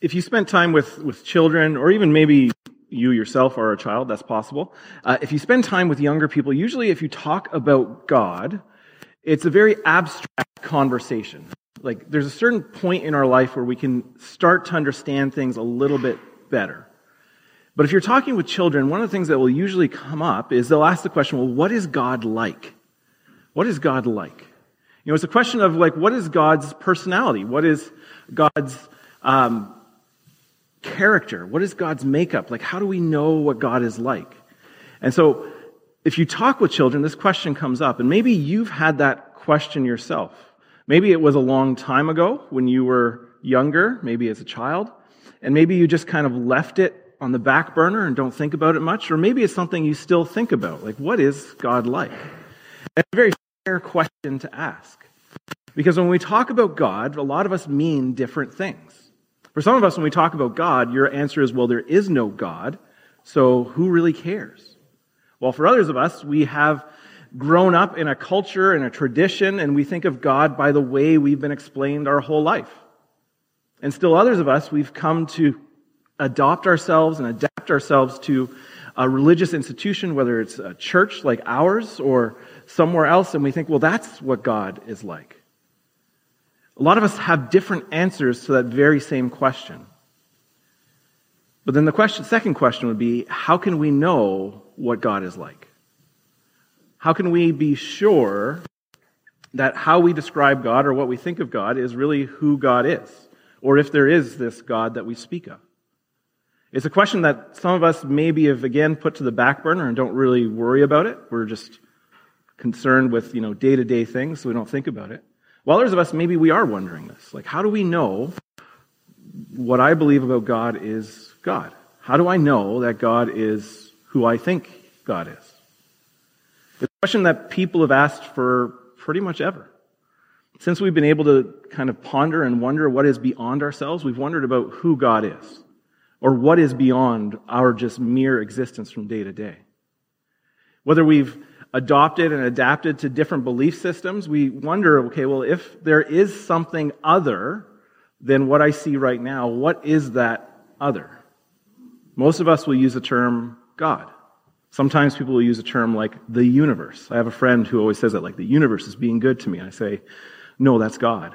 if you spent time with, with children, or even maybe you yourself are a child, that's possible. Uh, if you spend time with younger people, usually if you talk about God, it's a very abstract conversation. Like there's a certain point in our life where we can start to understand things a little bit better. But if you're talking with children, one of the things that will usually come up is they'll ask the question, well, what is God like? What is God like? You know, it's a question of like, what is God's personality? What is God's um, character? What is God's makeup? Like, how do we know what God is like? And so, if you talk with children, this question comes up, and maybe you've had that question yourself. Maybe it was a long time ago when you were younger, maybe as a child, and maybe you just kind of left it on the back burner and don't think about it much, or maybe it's something you still think about. Like, what is God like? It's a very fair question to ask. Because when we talk about God, a lot of us mean different things. For some of us, when we talk about God, your answer is, well, there is no God, so who really cares? Well, for others of us, we have grown up in a culture and a tradition, and we think of God by the way we've been explained our whole life. And still others of us, we've come to adopt ourselves and adapt ourselves to a religious institution, whether it's a church like ours or somewhere else, and we think, well, that's what God is like. A lot of us have different answers to that very same question. But then the question, second question would be how can we know what God is like? How can we be sure that how we describe God or what we think of God is really who God is? Or if there is this God that we speak of? It's a question that some of us maybe have again put to the back burner and don't really worry about it. We're just concerned with, you know, day-to-day things, so we don't think about it. While others of us, maybe we are wondering this. Like, how do we know what I believe about God is God? How do I know that God is who I think God is? It's a question that people have asked for pretty much ever. Since we've been able to kind of ponder and wonder what is beyond ourselves, we've wondered about who God is, or what is beyond our just mere existence from day to day. Whether we've adopted and adapted to different belief systems, we wonder, okay, well, if there is something other than what I see right now, what is that other? Most of us will use the term God. Sometimes people will use a term like the universe. I have a friend who always says that, like, the universe is being good to me. And I say, no, that's God.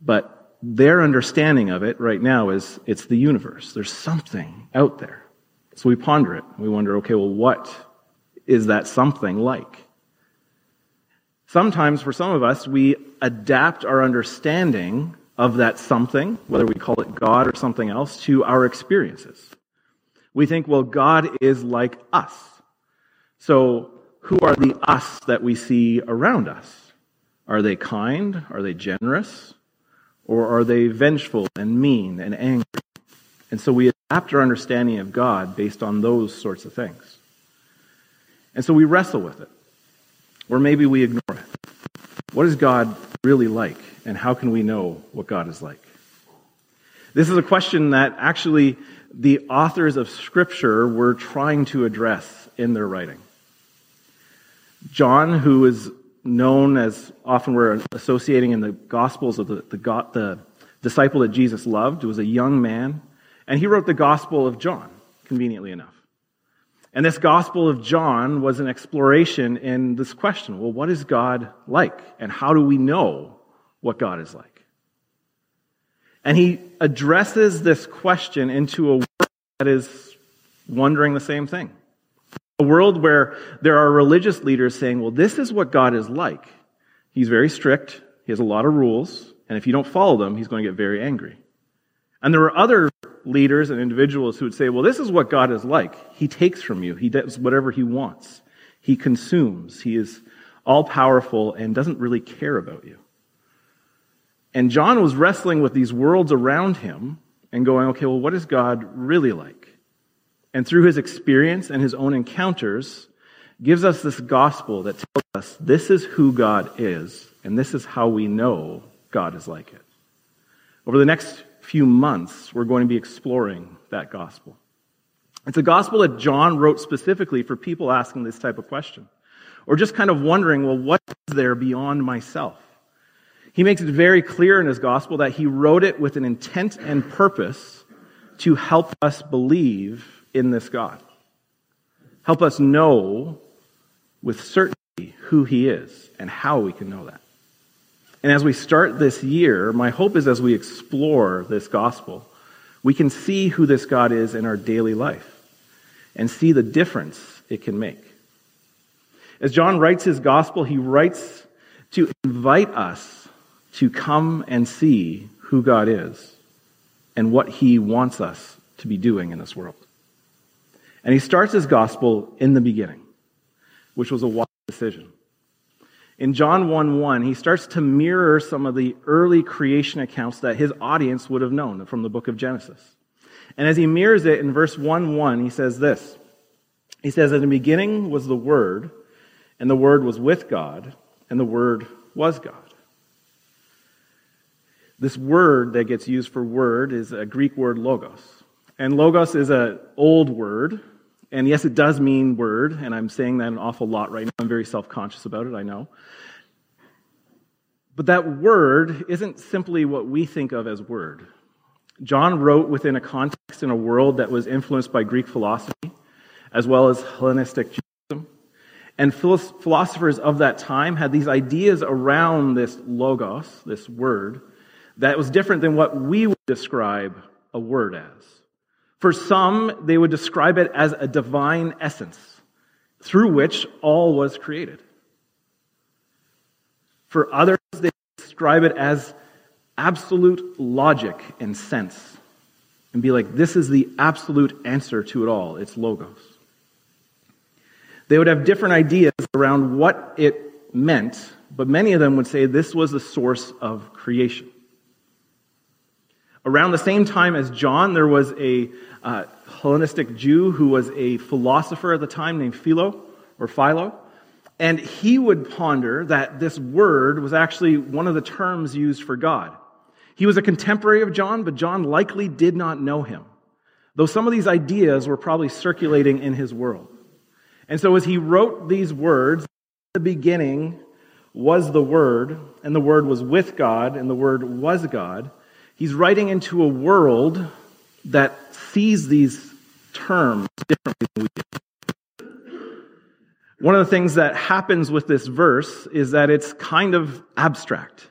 But their understanding of it right now is it's the universe. There's something out there. So we ponder it. We wonder, okay, well, what is that something like? Sometimes, for some of us, we adapt our understanding of that something, whether we call it God or something else, to our experiences. We think, well, God is like us. So, who are the us that we see around us? Are they kind? Are they generous? Or are they vengeful and mean and angry? And so we adapt our understanding of God based on those sorts of things. And so we wrestle with it. Or maybe we ignore it. What is God really like? And how can we know what God is like? This is a question that actually the authors of Scripture were trying to address in their writing. John, who is known as often we're associating in the Gospels of the, the, the disciple that Jesus loved, was a young man, and he wrote the Gospel of John, conveniently enough. And this Gospel of John was an exploration in this question well, what is God like? And how do we know what God is like? And he addresses this question into a world that is wondering the same thing. A world where there are religious leaders saying, well, this is what God is like. He's very strict, he has a lot of rules, and if you don't follow them, he's going to get very angry. And there are other leaders and individuals who would say, well, this is what God is like. He takes from you. He does whatever he wants. He consumes. He is all powerful and doesn't really care about you. And John was wrestling with these worlds around him and going, okay, well, what is God really like? And through his experience and his own encounters, gives us this gospel that tells us this is who God is, and this is how we know God is like it. Over the next few months, we're going to be exploring that gospel. It's a gospel that John wrote specifically for people asking this type of question, or just kind of wondering, well, what is there beyond myself? He makes it very clear in his gospel that he wrote it with an intent and purpose to help us believe in this God. Help us know with certainty who he is and how we can know that. And as we start this year, my hope is as we explore this gospel, we can see who this God is in our daily life and see the difference it can make. As John writes his gospel, he writes to invite us to come and see who God is and what he wants us to be doing in this world. And he starts his gospel in the beginning, which was a wise decision. In John 1 1, he starts to mirror some of the early creation accounts that his audience would have known from the book of Genesis. And as he mirrors it in verse 1 1, he says this He says, In the beginning was the Word, and the Word was with God, and the Word was God. This word that gets used for word is a Greek word logos. And logos is an old word. And yes, it does mean word. And I'm saying that an awful lot right now. I'm very self conscious about it, I know. But that word isn't simply what we think of as word. John wrote within a context in a world that was influenced by Greek philosophy, as well as Hellenistic Judaism. And philosophers of that time had these ideas around this logos, this word, that was different than what we would describe a word as. For some, they would describe it as a divine essence through which all was created. For others, they describe it as absolute logic and sense and be like, this is the absolute answer to it all. It's logos. They would have different ideas around what it meant, but many of them would say this was the source of creation. Around the same time as John, there was a uh, Hellenistic Jew who was a philosopher at the time named Philo or Philo. And he would ponder that this word was actually one of the terms used for God. He was a contemporary of John, but John likely did not know him, though some of these ideas were probably circulating in his world. And so as he wrote these words, the beginning was the Word, and the Word was with God, and the Word was God. He's writing into a world that sees these terms differently than we do. One of the things that happens with this verse is that it's kind of abstract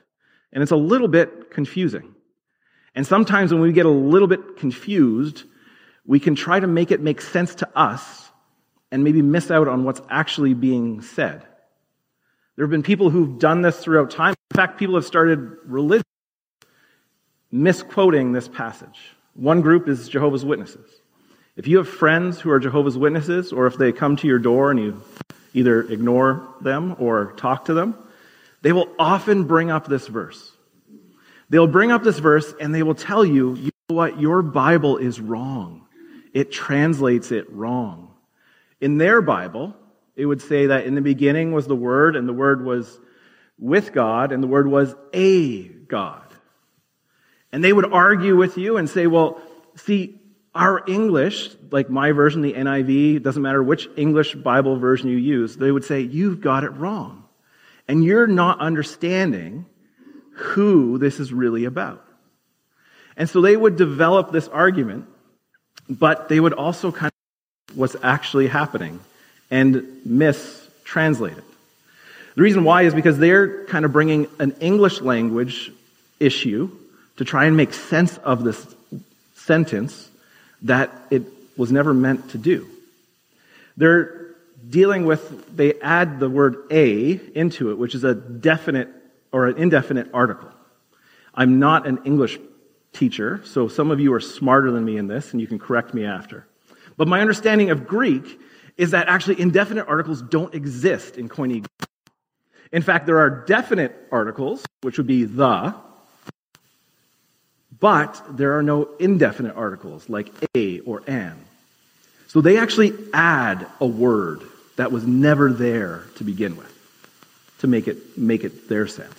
and it's a little bit confusing. And sometimes when we get a little bit confused, we can try to make it make sense to us and maybe miss out on what's actually being said. There have been people who've done this throughout time. In fact, people have started religion misquoting this passage. One group is Jehovah's Witnesses. If you have friends who are Jehovah's Witnesses, or if they come to your door and you either ignore them or talk to them, they will often bring up this verse. They'll bring up this verse and they will tell you, you know what, your Bible is wrong. It translates it wrong. In their Bible, it would say that in the beginning was the Word, and the Word was with God, and the Word was a God. And they would argue with you and say, well, see, our English, like my version, the NIV, doesn't matter which English Bible version you use, they would say, you've got it wrong. And you're not understanding who this is really about. And so they would develop this argument, but they would also kind of what's actually happening and mistranslate it. The reason why is because they're kind of bringing an English language issue to try and make sense of this sentence that it was never meant to do. They're dealing with, they add the word a into it, which is a definite or an indefinite article. I'm not an English teacher, so some of you are smarter than me in this, and you can correct me after. But my understanding of Greek is that actually indefinite articles don't exist in Koine In fact, there are definite articles, which would be the, but there are no indefinite articles like a or an. So they actually add a word that was never there to begin with to make it, make it their sense.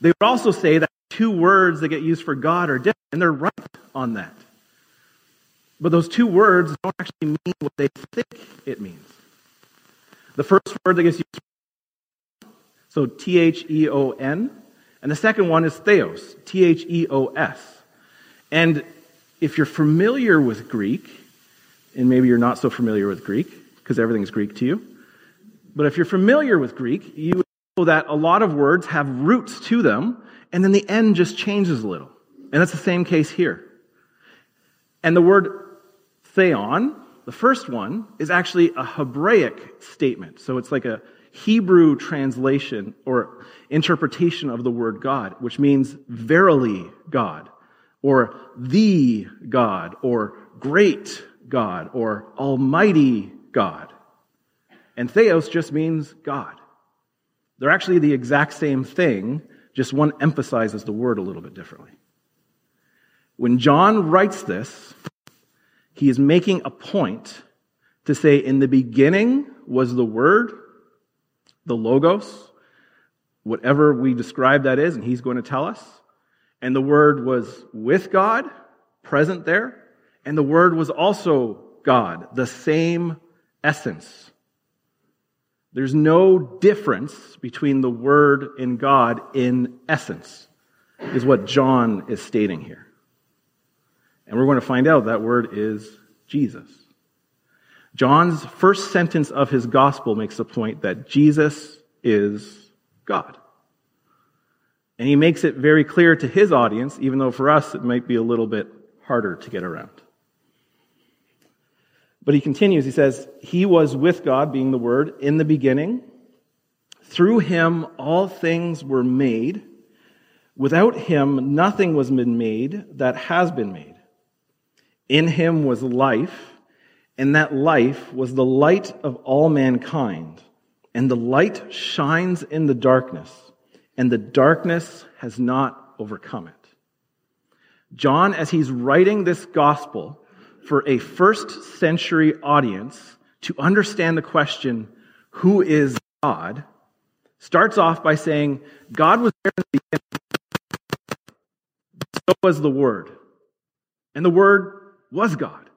They would also say that two words that get used for God are different, and they're right on that. But those two words don't actually mean what they think it means. The first word that gets used, so T H E O N, and the second one is theos, T H E O S. And if you're familiar with Greek, and maybe you're not so familiar with Greek, because everything's Greek to you, but if you're familiar with Greek, you know that a lot of words have roots to them, and then the end just changes a little. And that's the same case here. And the word theon, the first one, is actually a Hebraic statement. So it's like a Hebrew translation or interpretation of the word God, which means verily God, or the God, or great God, or almighty God. And theos just means God. They're actually the exact same thing, just one emphasizes the word a little bit differently. When John writes this, he is making a point to say, in the beginning was the Word, the Logos, whatever we describe that is, and he's going to tell us. And the Word was with God, present there, and the Word was also God, the same essence. There's no difference between the Word and God in essence, is what John is stating here. And we're going to find out that word is Jesus. John's first sentence of his gospel makes the point that Jesus is God. And he makes it very clear to his audience, even though for us it might be a little bit harder to get around. But he continues, he says, He was with God, being the Word, in the beginning. Through him all things were made. Without him nothing was made that has been made. In him was life, and that life was the light of all mankind. And the light shines in the darkness, and the darkness has not overcome it. John, as he's writing this gospel for a first century audience to understand the question, who is God, starts off by saying, God was there in the beginning. So was the Word. And the Word was God.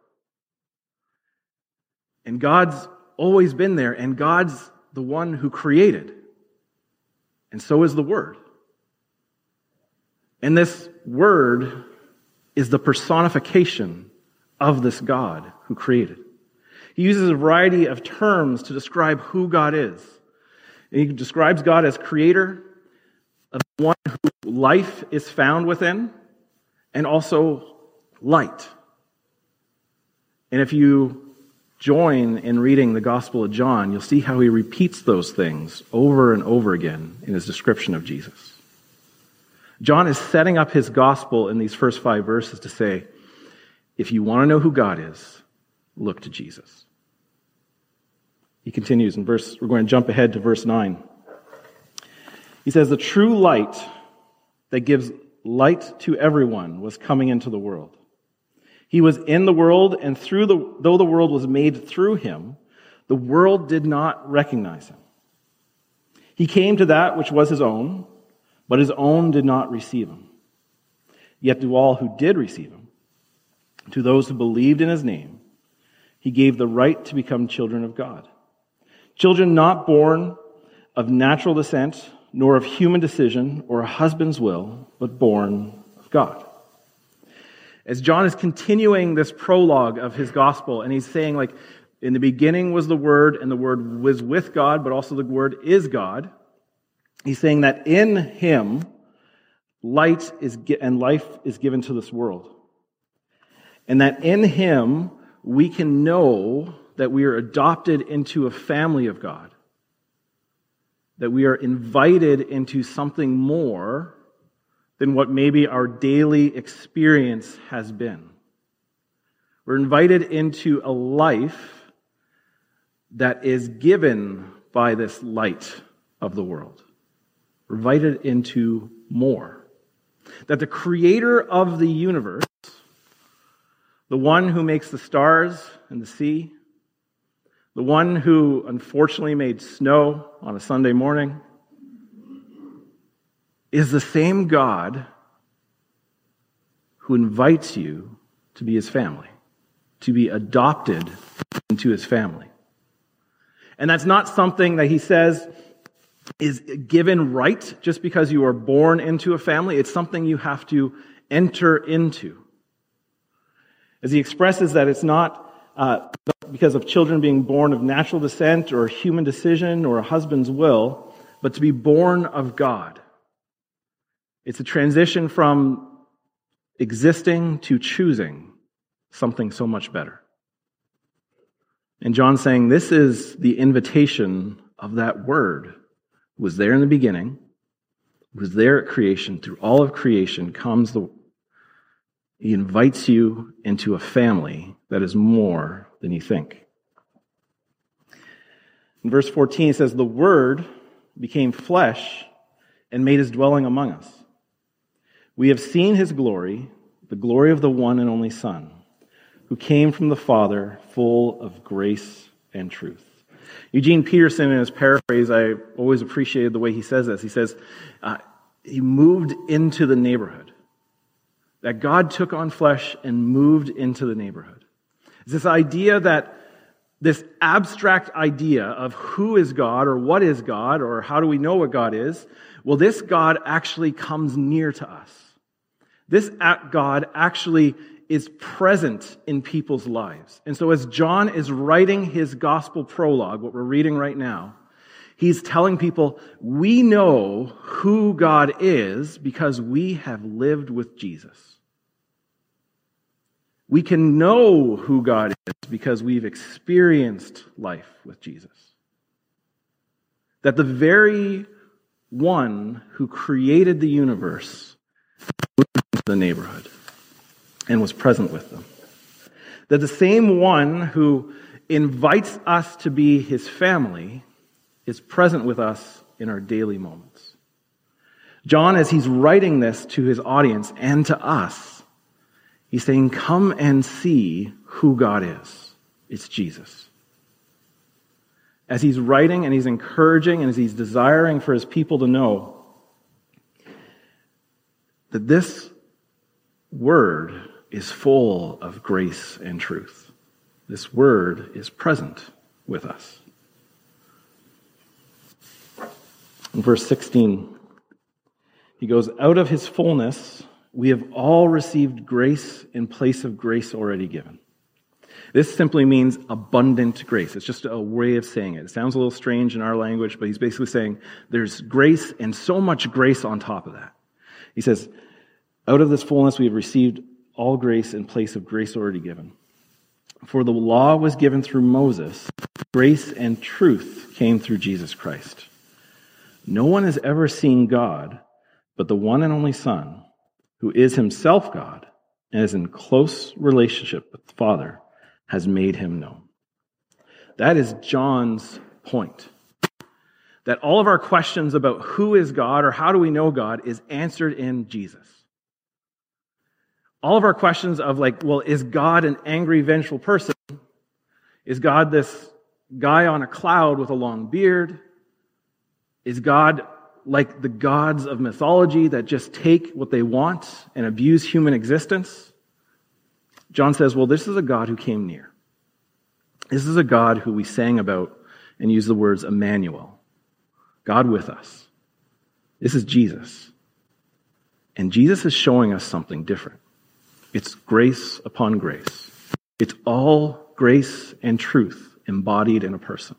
And God's always been there, and God's the one who created. And so is the Word. And this Word is the personification of this God who created. He uses a variety of terms to describe who God is. He describes God as creator, of one who life is found within, and also light. And if you join in reading the Gospel of John, you'll see how he repeats those things over and over again in his description of Jesus. John is setting up his gospel in these first five verses to say, if you want to know who God is, look to Jesus. He continues in verse, we're going to jump ahead to verse 9. He says, The true light that gives light to everyone was coming into the world. He was in the world, and through the, though the world was made through him, the world did not recognize him. He came to that which was his own, but his own did not receive him. Yet to all who did receive him, to those who believed in his name, he gave the right to become children of God. Children not born of natural descent, nor of human decision or a husband's will, but born of God. As John is continuing this prologue of his gospel, and he's saying, like, in the beginning was the Word, and the Word was with God, but also the Word is God. He's saying that in him, light is, and life is given to this world. And that in him, we can know that we are adopted into a family of God. That we are invited into something more than what maybe our daily experience has been. We're invited into a life that is given by this light of the world. We're invited into more. That the creator of the universe, the one who makes the stars and the sea, the one who unfortunately made snow on a Sunday morning, is the same God who invites you to be his family, to be adopted into his family. And that's not something that he says is given right just because you are born into a family. It's something you have to enter into. as he expresses that it's not uh, because of children being born of natural descent or human decision or a husband's will, but to be born of God. It's a transition from existing to choosing something so much better. And John's saying this is the invitation of that word. It was there in the beginning, was there at creation. Through all of creation comes the he invites you into a family that is more than you think. In verse 14, it says, The Word became flesh and made his dwelling among us. We have seen his glory, the glory of the one and only Son, who came from the Father, full of grace and truth. Eugene Peterson, in his paraphrase, I always appreciated the way he says this. He says, uh, He moved into the neighborhood. That God took on flesh and moved into the neighborhood. It's this idea that this abstract idea of who is God or what is God or how do we know what God is, well, this God actually comes near to us. This God actually is present in people's lives. And so as John is writing his gospel prologue, what we're reading right now, he's telling people, we know who God is because we have lived with Jesus. We can know who God is because we've experienced life with Jesus. That the very one who created the universe the neighborhood and was present with them. That the same one who invites us to be his family is present with us in our daily moments. John, as he's writing this to his audience and to us, He's saying, Come and see who God is. It's Jesus. As he's writing and he's encouraging and as he's desiring for his people to know that this word is full of grace and truth. This word is present with us. In verse 16, he goes, Out of his fullness, we have all received grace in place of grace already given. This simply means abundant grace. It's just a way of saying it. It sounds a little strange in our language, but he's basically saying there's grace and so much grace on top of that. He says, out of this fullness we have received all grace in place of grace already given. For the law was given through Moses, grace and truth came through Jesus Christ. No one has ever seen God, but the one and only Son who is himself God and is in close relationship with the Father, has made him known. That is John's point. That all of our questions about who is God or how do we know God is answered in Jesus. All of our questions of, like, well, is God an angry, vengeful person? Is God this guy on a cloud with a long beard? Is God like the gods of mythology that just take what they want and abuse human existence. John says, well, this is a God who came near. This is a God who we sang about and used the words Emmanuel, God with us. This is Jesus. And Jesus is showing us something different. It's grace upon grace. It's all grace and truth embodied in a person.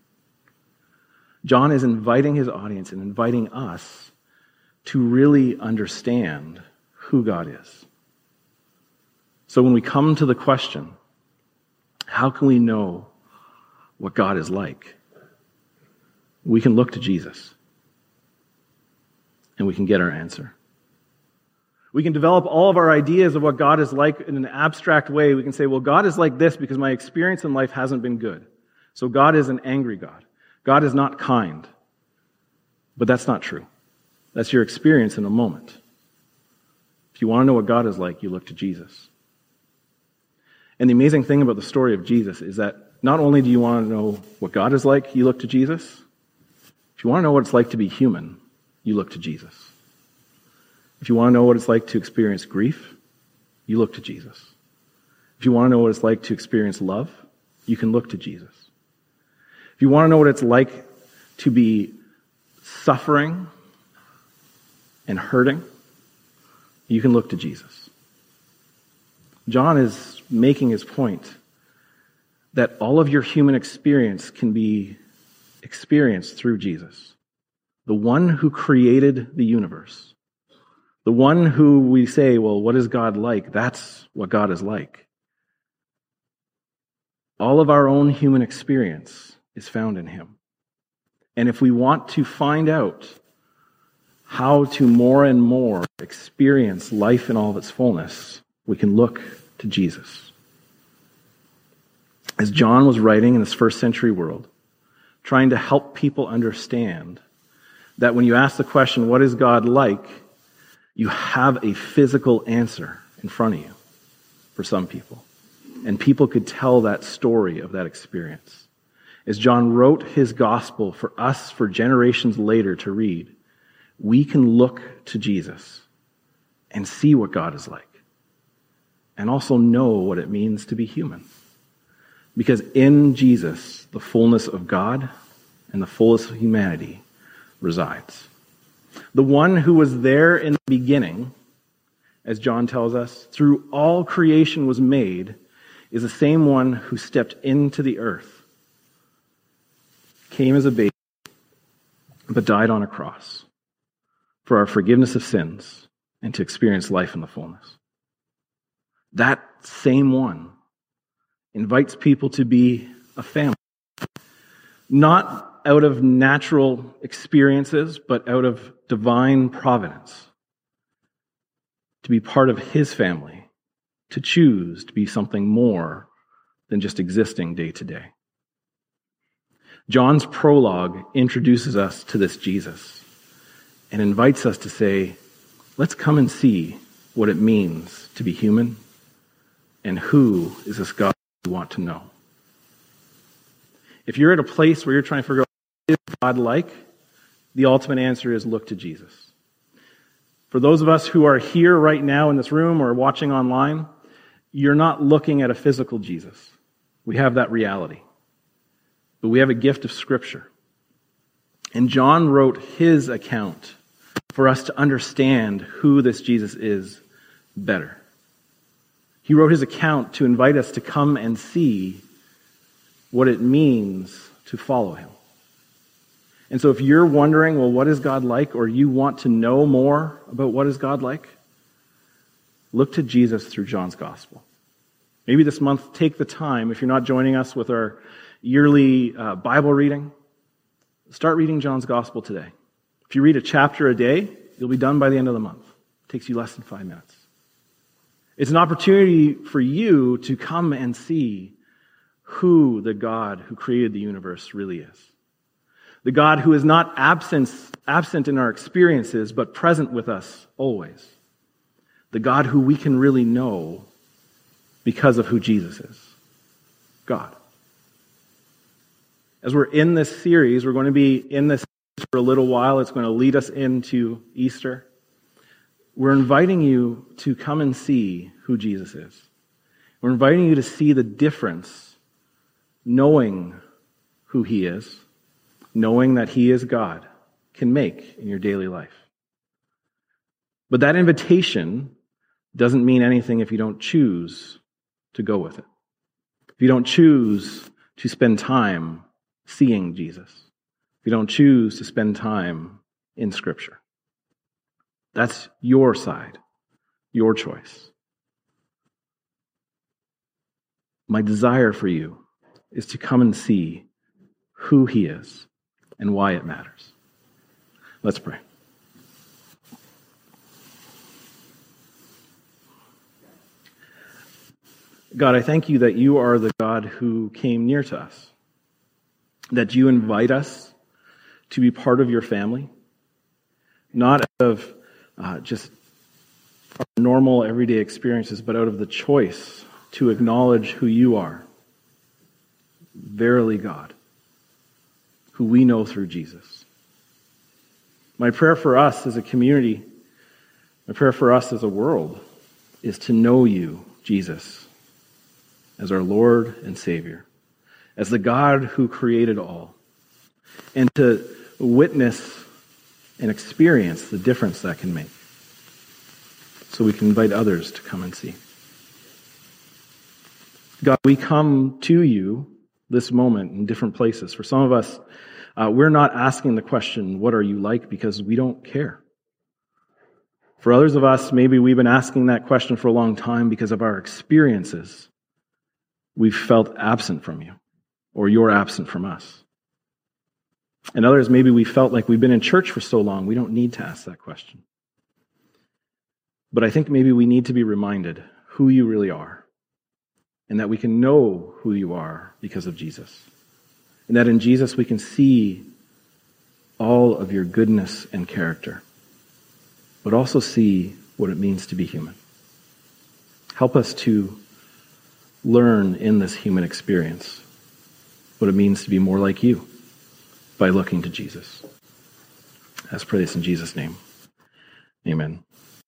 John is inviting his audience and inviting us to really understand who God is. So when we come to the question, how can we know what God is like? We can look to Jesus and we can get our answer. We can develop all of our ideas of what God is like in an abstract way. We can say, well, God is like this because my experience in life hasn't been good. So God is an angry God. God is not kind. But that's not true. That's your experience in a moment. If you want to know what God is like, you look to Jesus. And the amazing thing about the story of Jesus is that not only do you want to know what God is like, you look to Jesus. If you want to know what it's like to be human, you look to Jesus. If you want to know what it's like to experience grief, you look to Jesus. If you want to know what it's like to experience love, you can look to Jesus. If you want to know what it's like to be suffering and hurting, you can look to Jesus. John is making his point that all of your human experience can be experienced through Jesus, the one who created the universe, the one who we say, well, what is God like? That's what God is like. All of our own human experience is found in him. And if we want to find out how to more and more experience life in all of its fullness, we can look to Jesus. As John was writing in this first century world, trying to help people understand that when you ask the question, what is God like? You have a physical answer in front of you for some people. And people could tell that story of that experience as John wrote his gospel for us for generations later to read, we can look to Jesus and see what God is like and also know what it means to be human. Because in Jesus, the fullness of God and the fullness of humanity resides. The one who was there in the beginning, as John tells us, through all creation was made, is the same one who stepped into the earth came as a baby, but died on a cross for our forgiveness of sins and to experience life in the fullness. That same one invites people to be a family, not out of natural experiences, but out of divine providence. To be part of his family, to choose to be something more than just existing day to day. John's prologue introduces us to this Jesus and invites us to say, let's come and see what it means to be human and who is this God we want to know. If you're at a place where you're trying to figure out is God like, the ultimate answer is look to Jesus. For those of us who are here right now in this room or watching online, you're not looking at a physical Jesus. We have that reality but we have a gift of Scripture. And John wrote his account for us to understand who this Jesus is better. He wrote his account to invite us to come and see what it means to follow him. And so if you're wondering, well, what is God like, or you want to know more about what is God like, look to Jesus through John's gospel. Maybe this month, take the time, if you're not joining us with our yearly uh, Bible reading, start reading John's Gospel today. If you read a chapter a day, you'll be done by the end of the month. It takes you less than five minutes. It's an opportunity for you to come and see who the God who created the universe really is. The God who is not absent, absent in our experiences, but present with us always. The God who we can really know because of who Jesus is. God. As we're in this series, we're going to be in this for a little while. It's going to lead us into Easter. We're inviting you to come and see who Jesus is. We're inviting you to see the difference knowing who he is, knowing that he is God, can make in your daily life. But that invitation doesn't mean anything if you don't choose to go with it. If you don't choose to spend time seeing Jesus. If you don't choose to spend time in Scripture, that's your side, your choice. My desire for you is to come and see who He is and why it matters. Let's pray. God, I thank you that you are the God who came near to us that you invite us to be part of your family, not out of uh, just our normal everyday experiences, but out of the choice to acknowledge who you are. Verily, God, who we know through Jesus. My prayer for us as a community, my prayer for us as a world, is to know you, Jesus, as our Lord and Savior as the God who created all, and to witness and experience the difference that can make. So we can invite others to come and see. God, we come to you this moment in different places. For some of us, uh, we're not asking the question, What are you like? because we don't care. For others of us, maybe we've been asking that question for a long time because of our experiences. We've felt absent from you, or you're absent from us. And others, maybe we felt like we've been in church for so long, we don't need to ask that question. But I think maybe we need to be reminded who you really are, and that we can know who you are because of Jesus. And that in Jesus we can see all of your goodness and character but also see what it means to be human. Help us to learn in this human experience what it means to be more like you by looking to Jesus. Let's pray this in Jesus' name. Amen.